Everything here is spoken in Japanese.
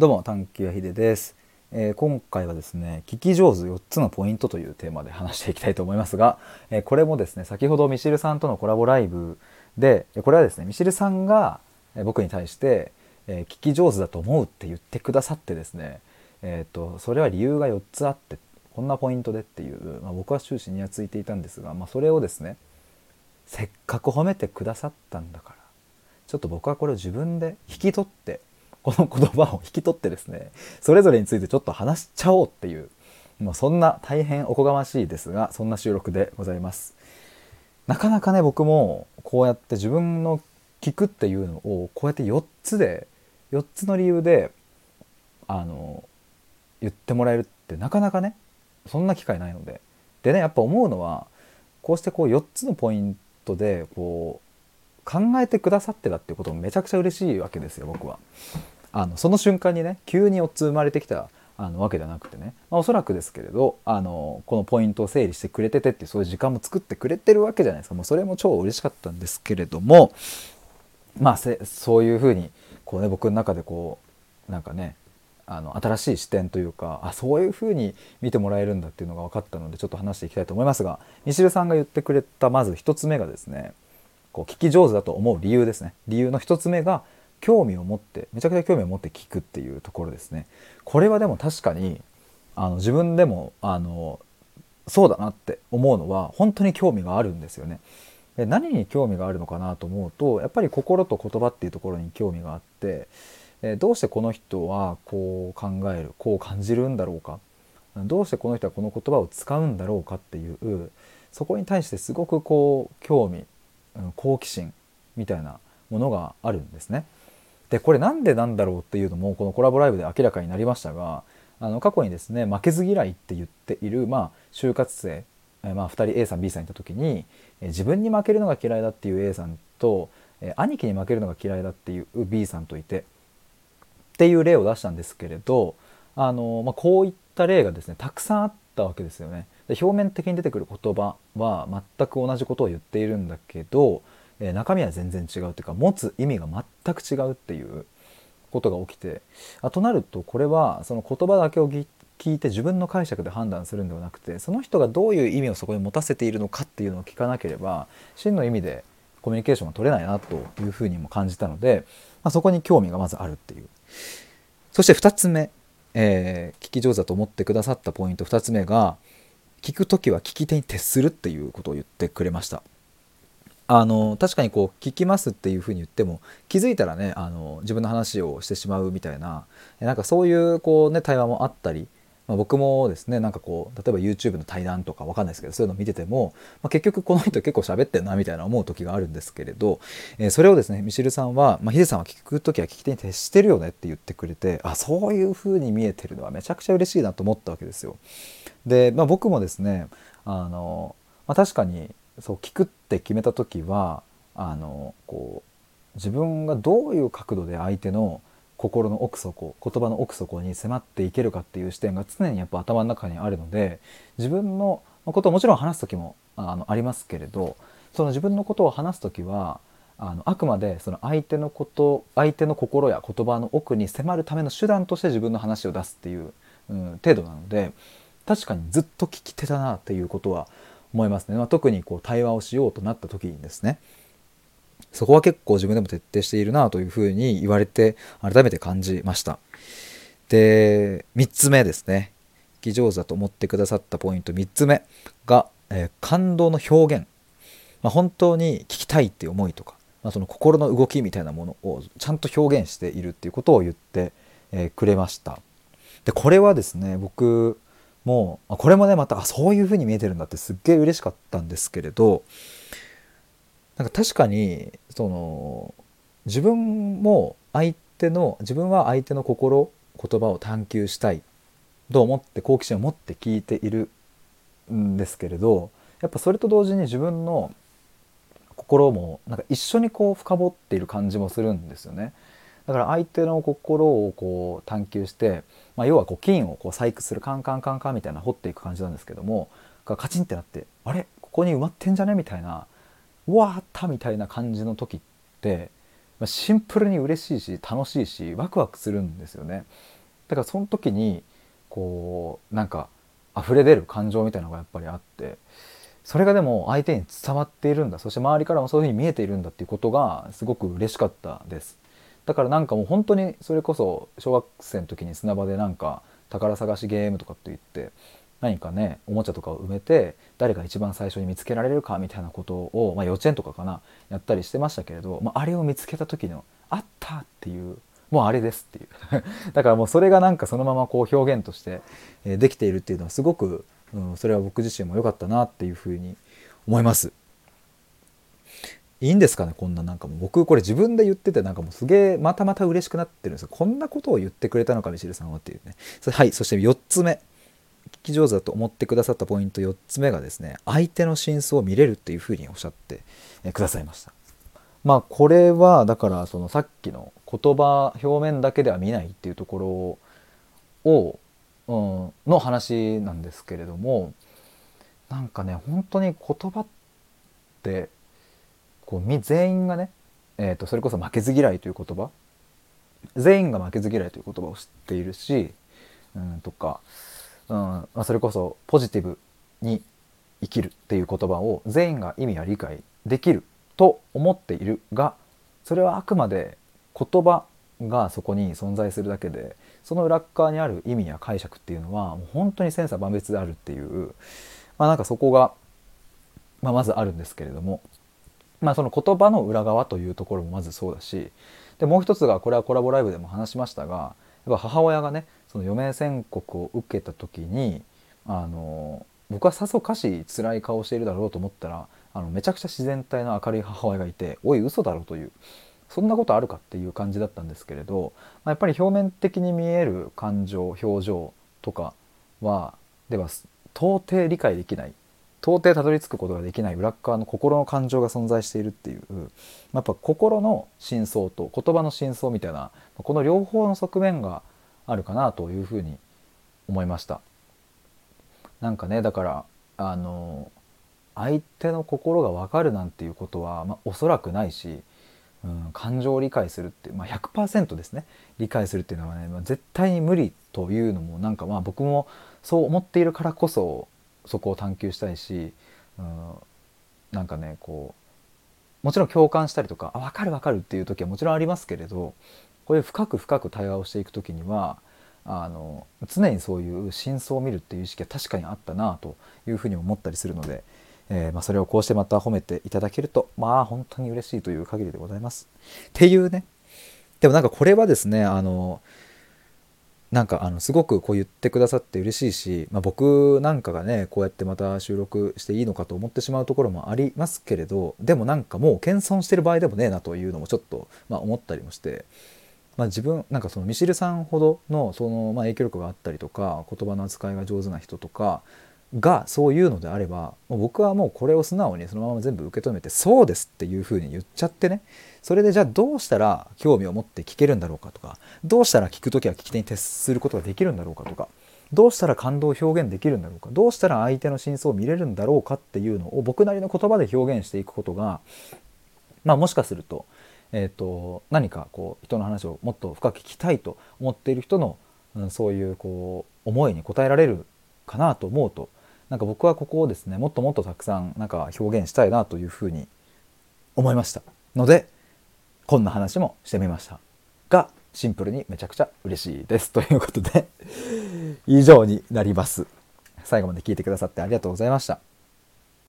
どうも探求やひでです、えー今回はですね聞き上手4つのポイントというテーマで話していきたいと思いますが、えーこれもですね先ほどミシルさんとのコラボライブでこれはですねミシルさんが僕に対して、えー聞き上手だと思うって言ってくださってですねえーとそれは理由が4つあってこんなポイントでっていう、まあ、僕は終始にやついていたんですが、まあ、それをですねせっかく褒めてくださったんだからちょっと僕はこれを自分で引き取ってこの言葉を引き取ってですねそれぞれについてちょっと話しちゃおうっていうもうそんな大変おこがましいですがそんな収録でございますなかなかね僕もこうやって自分の聞くっていうのをこうやって4つで4つの理由であの言ってもらえるってなかなかねそんな機会ないのででねやっぱ思うのはこうしてこう4つのポイントでこう考えてくださってたっていうこともめちゃくちゃ嬉しいわけですよ僕は。あのその瞬間にね急に4つ生まれてきたあのわけではなくてね、まあ、おそらくですけれどあのこのポイントを整理してくれててっていうそういう時間も作ってくれてるわけじゃないですか。もうそれも超嬉しかったんですけれどもまあそういうふうにこうね僕の中でこうなんかねあの新しい視点というかあそういうふうに見てもらえるんだっていうのが分かったのでちょっと話していきたいと思いますがミシルさんが言ってくれたまず一つ目がですねこう聞き上手だと思う理由ですね。理由の一つ目が興味を持ってめちゃくちゃ興味を持って聞くっていうところですね。これはでも確かにあの自分でもあのそうだなって思うのは本当に興味があるんですよね。で何に興味があるのかなと思うとやっぱり心と言葉っていうところに興味があってえどうしてこの人はこう考えるこう感じるんだろうか。どうしてこの人はこの言葉を使うんだろうかっていうそこに対してすごくこう興味好奇心みたいなものがあるんですね。でこれなんでなんだろうっていうのもこのコラボライブで明らかになりましたがあの過去にですね負けず嫌いって言っている、まあ、就活生、えまあ、2人 A さん B さんいた時に、え自分に負けるのが嫌いだっていう A さんと、え兄貴に負けるのが嫌いだっていう B さんといてっていう例を出したんですけれどあの、まあ、こういった例がですねたくさんあったわけですよね。で表面的に出てくる言葉は全く同じことを言っているんだけど、えー中身は全然違うというか持つ意味が全く違うっていうことが起きてあとなるとこれはその言葉だけを聞いて自分の解釈で判断するんではなくてその人がどういう意味をそこに持たせているのかっていうのを聞かなければ真の意味でコミュニケーションが取れないなというふうにも感じたので、まあ、そこに興味がまずあるっていうそして2つ目、えー聞き上手だと思ってくださったポイント2つ目が聞く時は聞き手に徹するっていうことを言ってくれました。あの確かにこう聞きますっていうふうに言っても気づいたらねあの自分の話をしてしまうみたいなえなんかそういうこうね対話もあったり、まあ、僕もですねなんかこう例えば YouTube の対談とかわかんないですけどそういうの見てても、まあ、結局この人結構喋ってんなみたいな思う時があるんですけれど、えーそれをですねミシルさんは、まあ、ヒデさんは聞く時は聞き手に徹してるよねって言ってくれてあそういうふうに見えてるのはめちゃくちゃ嬉しいなと思ったわけですよ。で、まあ、僕もですねあの、まあ、確かにそう聞くって決めた時はあのこう自分がどういう角度で相手の心の奥底言葉の奥底に迫っていけるかっていう視点が常にやっぱ頭の中にあるので自分のことをもちろん話す時もあのありますけれどその自分のことを話す時はあのあくまでその相手のこと相手の心や言葉の奥に迫るための手段として自分の話を出すっていう、うん、程度なので確かにずっと聞き手だなっていうことは思いますね、まあ、特にこう対話をしようとなった時にですね。そこは結構自分でも徹底しているなというふうに言われて改めて感じました。で3つ目ですね。聞き上手だと思ってくださったポイント3つ目が、えー感動の表現、まあ、本当に聞きたいっていう思いとか、まあ、その心の動きみたいなものをちゃんと表現しているっていうことを言って、えーくれました。でこれはですね僕もうこれもねまたあそういう風に見えてるんだってすっげえ嬉しかったんですけれどなんか確かにその自分も相手の自分は相手の心言葉を探求したいと思って好奇心を持って聞いているんですけれどやっぱそれと同時に自分の心もなんか一緒にこう深掘っている感じもするんですよね。だから相手の心をこう探求して、まあ、要はこう金をこう細工するカンカンカンカンみたいな掘っていく感じなんですけどもカチンってなってあれ？ここに埋まってんじゃね？みたいなうわーったみたいな感じの時ってまシンプルに嬉しいし楽しいしワクワクするんですよね。だからその時にこうなんか溢れ出る感情みたいなのがやっぱりあってそれがでも相手に伝わっているんだそして周りからもそういうふうに見えているんだっていうことがすごく嬉しかったです。だからなんかもう本当にそれこそ小学生の時に砂場でなんか宝探しゲームとかって言って何かねおもちゃとかを埋めて誰が一番最初に見つけられるかみたいなことを、まあ、幼稚園とかかなやったりしてましたけれど、まあ、あれを見つけた時の「あった!」っていうもうあれですっていう だからもうそれがなんかそのままこう表現としてできているっていうのはすごく、うん、それは僕自身も良かったなっていうふうに思います。いいんですかねこんななんかもう。僕これ自分で言っててなんかもうすげえまたまた嬉しくなってるんですよ。こんなことを言ってくれたのかミシルさんはっていうね。はいそして4つ目。聞き上手だと思ってくださったポイント4つ目がですね相手の真相を見れるっていうふうにおっしゃってくださいました。まあこれはだからそのさっきの言葉表面だけでは見ないっていうところを、うん、の話なんですけれどもなんかね本当に言葉ってこう全員がね、えー、とそれこそ負けず嫌いという言葉。全員が負けず嫌いという言葉を知っているし、うん、とかうんまあ、それこそポジティブに生きるっていう言葉を全員が意味や理解できると思っているがそれはあくまで言葉がそこに存在するだけでその裏側にある意味や解釈っていうのはもう本当に千差万別であるっていう、まあ、なんかそこが、まあ、まずあるんですけれども、まあ、その言葉の裏側というところもまずそうだしでもう一つがこれはコラボライブでも話しましたがやっぱ母親がねその余命宣告を受けた時にあの僕はさぞかし辛い顔をしているだろうと思ったらあのめちゃくちゃ自然体の明るい母親がいて「おい嘘だろう」というそんなことあるかっていう感じだったんですけれど、まあ、やっぱり表面的に見える感情表情とかはでは到底理解できない到底たどり着くことができない裏側の心の感情が存在しているっていう、まあ、やっぱ心の真相と言葉の真相みたいなこの両方の側面があるかなというふうに思いました。なんかねだからあの相手の心が分かるなんていうことは、まあ、おそらくないし、うん、感情を理解するって、まあ、100%ですね。理解するっていうのはね、まあ、絶対に無理というのもなんかまあ僕もそう思っているからこそそこを探求したいし、うん、なんかねこうもちろん共感したりとかあ分かる分かるっていう時はもちろんありますけれどこれ深く深く対話をしていく時にはあの常にそういう真相を見るっていう意識は確かにあったなというふうに思ったりするので、えー、まあ、それをこうしてまた褒めていただけるとまあ本当に嬉しいという限りでございます。っていうねでもなんかこれはですねあのなんかあのすごくこう言ってくださって嬉しいし、まあ、僕なんかがねこうやってまた収録していいのかと思ってしまうところもありますけれどでもなんかもう謙遜してる場合でもねえなというのもちょっと、まあ、思ったりもして。まあ、自分なんかそのミシルさんほどのそのま影響力があったりとか言葉の扱いが上手な人とかがそういうのであればもう僕はもうこれを素直にそのまま全部受け止めてそうですっていうふうに言っちゃってね。それでじゃあどうしたら興味を持って聞けるんだろうかとかどうしたら聞く時は聞き手に徹することができるんだろうかとかどうしたら感動を表現できるんだろうかどうしたら相手の真相を見れるんだろうかっていうのを僕なりの言葉で表現していくことがまあもしかするとえーと、何かこう人の話をもっと深く聞きたいと思っている人の、うん、そういうこう思いに応えられるかなと思うとなんか僕はここをですねもっともっとたくさんなんか表現したいなというふうに思いました。のでこんな話もしてみました。がシンプルにめちゃくちゃ嬉しいです。ということで以上になります。最後まで聞いてくださってありがとうございました。